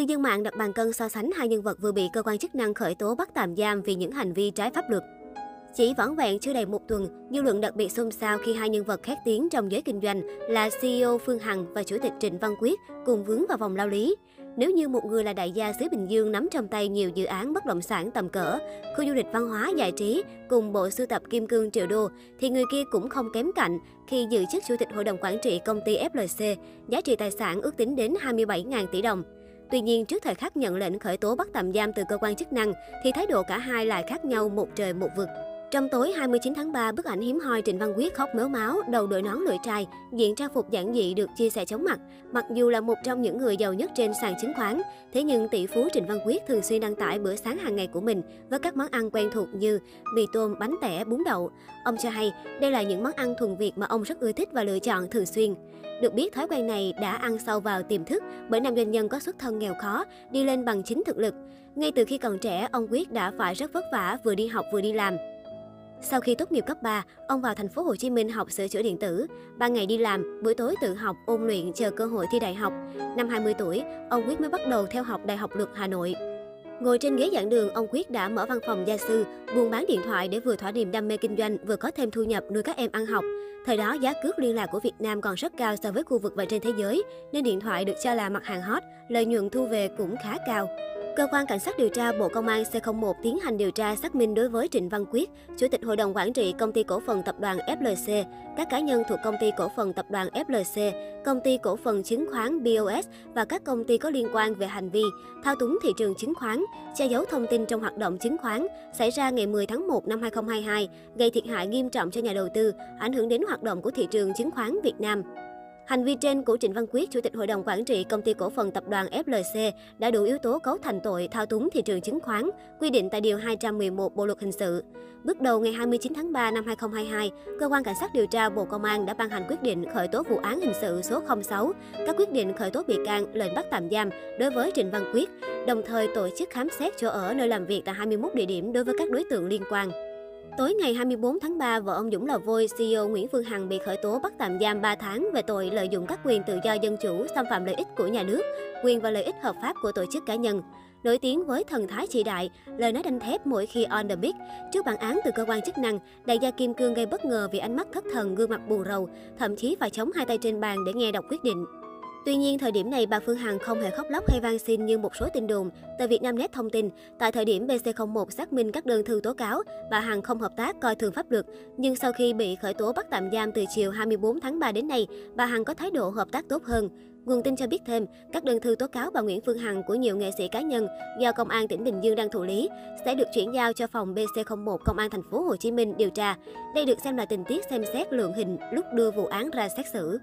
Cư dân mạng đặt bàn cân so sánh hai nhân vật vừa bị cơ quan chức năng khởi tố bắt tạm giam vì những hành vi trái pháp luật. Chỉ vỏn vẹn chưa đầy một tuần, dư luận đặc biệt xôn xao khi hai nhân vật khét tiếng trong giới kinh doanh là CEO Phương Hằng và Chủ tịch Trịnh Văn Quyết cùng vướng vào vòng lao lý. Nếu như một người là đại gia xứ Bình Dương nắm trong tay nhiều dự án bất động sản tầm cỡ, khu du lịch văn hóa giải trí cùng bộ sưu tập kim cương triệu đô, thì người kia cũng không kém cạnh khi giữ chức chủ tịch hội đồng quản trị công ty FLC, giá trị tài sản ước tính đến 27.000 tỷ đồng. Tuy nhiên, trước thời khắc nhận lệnh khởi tố bắt tạm giam từ cơ quan chức năng, thì thái độ cả hai lại khác nhau một trời một vực. Trong tối 29 tháng 3, bức ảnh hiếm hoi Trịnh Văn Quyết khóc méo máu, đầu đội nón lưỡi trai, diện trang phục giản dị được chia sẻ chóng mặt. Mặc dù là một trong những người giàu nhất trên sàn chứng khoán, thế nhưng tỷ phú Trịnh Văn Quyết thường xuyên đăng tải bữa sáng hàng ngày của mình với các món ăn quen thuộc như mì tôm, bánh tẻ, bún đậu. Ông cho hay, đây là những món ăn thuần Việt mà ông rất ưa thích và lựa chọn thường xuyên. Được biết, thói quen này đã ăn sâu vào tiềm thức bởi nam doanh nhân có xuất thân nghèo khó, đi lên bằng chính thực lực. Ngay từ khi còn trẻ, ông Quyết đã phải rất vất vả vừa đi học vừa đi làm. Sau khi tốt nghiệp cấp 3, ông vào thành phố Hồ Chí Minh học sửa chữa điện tử. Ba ngày đi làm, buổi tối tự học, ôn luyện chờ cơ hội thi đại học. Năm 20 tuổi, ông Quyết mới bắt đầu theo học Đại học Luật Hà Nội. Ngồi trên ghế giảng đường, ông Quyết đã mở văn phòng gia sư, buôn bán điện thoại để vừa thỏa niềm đam mê kinh doanh, vừa có thêm thu nhập nuôi các em ăn học. Thời đó, giá cước liên lạc của Việt Nam còn rất cao so với khu vực và trên thế giới, nên điện thoại được cho là mặt hàng hot, lợi nhuận thu về cũng khá cao. Cơ quan Cảnh sát điều tra Bộ Công an C01 tiến hành điều tra xác minh đối với Trịnh Văn Quyết, Chủ tịch Hội đồng Quản trị Công ty Cổ phần Tập đoàn FLC, các cá nhân thuộc Công ty Cổ phần Tập đoàn FLC, Công ty Cổ phần Chứng khoán BOS và các công ty có liên quan về hành vi thao túng thị trường chứng khoán, che giấu thông tin trong hoạt động chứng khoán xảy ra ngày 10 tháng 1 năm 2022, gây thiệt hại nghiêm trọng cho nhà đầu tư, ảnh hưởng đến hoạt động của thị trường chứng khoán Việt Nam. Hành vi trên của Trịnh Văn Quyết, Chủ tịch Hội đồng Quản trị Công ty Cổ phần Tập đoàn FLC đã đủ yếu tố cấu thành tội thao túng thị trường chứng khoán, quy định tại Điều 211 Bộ Luật Hình sự. Bước đầu ngày 29 tháng 3 năm 2022, Cơ quan Cảnh sát điều tra Bộ Công an đã ban hành quyết định khởi tố vụ án hình sự số 06, các quyết định khởi tố bị can, lệnh bắt tạm giam đối với Trịnh Văn Quyết, đồng thời tổ chức khám xét chỗ ở nơi làm việc tại 21 địa điểm đối với các đối tượng liên quan. Tối ngày 24 tháng 3, vợ ông Dũng Lò Vôi, CEO Nguyễn Phương Hằng bị khởi tố bắt tạm giam 3 tháng về tội lợi dụng các quyền tự do dân chủ, xâm phạm lợi ích của nhà nước, quyền và lợi ích hợp pháp của tổ chức cá nhân. Nổi tiếng với thần thái trị đại, lời nói đanh thép mỗi khi on the beat. Trước bản án từ cơ quan chức năng, đại gia Kim Cương gây bất ngờ vì ánh mắt thất thần, gương mặt buồn rầu, thậm chí phải chống hai tay trên bàn để nghe đọc quyết định. Tuy nhiên, thời điểm này bà Phương Hằng không hề khóc lóc hay van xin như một số tin đồn. Tờ Việt Nam Net thông tin, tại thời điểm BC01 xác minh các đơn thư tố cáo, bà Hằng không hợp tác coi thường pháp luật. Nhưng sau khi bị khởi tố bắt tạm giam từ chiều 24 tháng 3 đến nay, bà Hằng có thái độ hợp tác tốt hơn. Nguồn tin cho biết thêm, các đơn thư tố cáo bà Nguyễn Phương Hằng của nhiều nghệ sĩ cá nhân do công an tỉnh Bình Dương đang thụ lý sẽ được chuyển giao cho phòng BC01 công an thành phố Hồ Chí Minh điều tra. Đây được xem là tình tiết xem xét lượng hình lúc đưa vụ án ra xét xử.